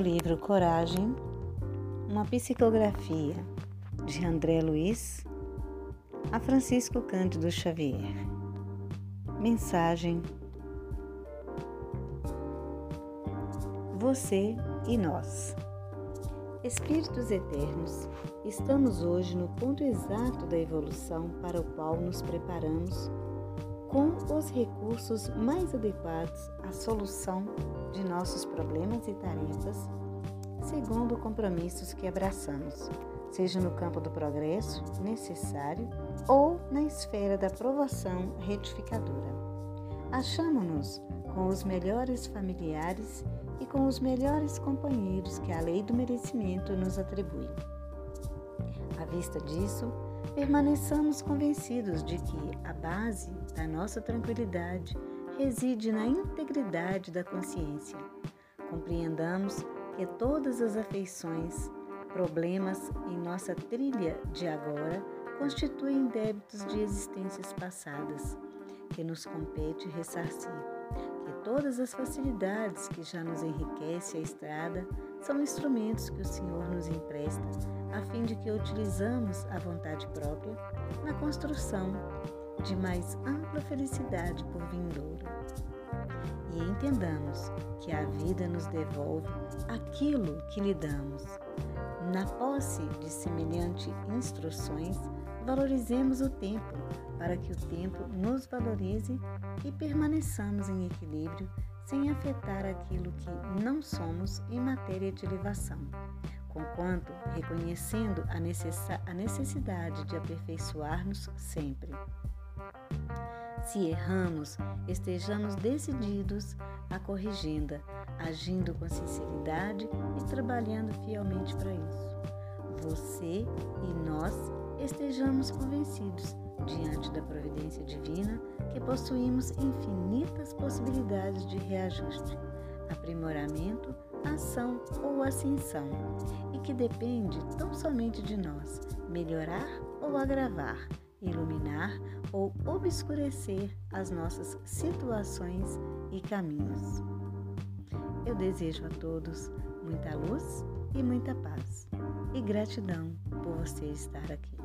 livro Coragem, uma psicografia de André Luiz a Francisco Cândido Xavier. Mensagem: Você e nós. Espíritos eternos, estamos hoje no ponto exato da evolução para o qual nos preparamos com os recursos mais adequados à solução de nossos problemas e tarefas, segundo compromissos que abraçamos, seja no campo do progresso necessário ou na esfera da provação retificadora. Achamos-nos com os melhores familiares e com os melhores companheiros que a lei do merecimento nos atribui. À vista disso, permaneçamos convencidos de que a base da nossa tranquilidade reside na integridade da consciência. Compreendamos que todas as afeições, problemas em nossa trilha de agora constituem débitos de existências passadas, que nos compete ressarcir, que todas as facilidades que já nos enriquece a estrada são instrumentos que o Senhor nos empresta, a fim de que utilizamos a vontade própria na construção de mais ampla felicidade por vindouro. E entendamos que a vida nos devolve aquilo que lhe damos. Na posse de semelhante instruções, valorizemos o tempo, para que o tempo nos valorize e permaneçamos em equilíbrio sem afetar aquilo que não somos em matéria de elevação, conquanto reconhecendo a, necessidade de aperfeiçoar-nos sempre. Se erramos, estejamos decididos a corrigenda, agindo com sinceridade e trabalhando fielmente para isso. Você e nós estejamos convencidos diante da providência divina que possuímos infinitas possibilidades de reajuste, aprimoramento, ação ou ascensão, e que depende tão somente de nós melhorar ou agravar, iluminar ou obscurecer as nossas situações e caminhos. Eu desejo a todos muita luz e muita paz, e gratidão por você estar aqui.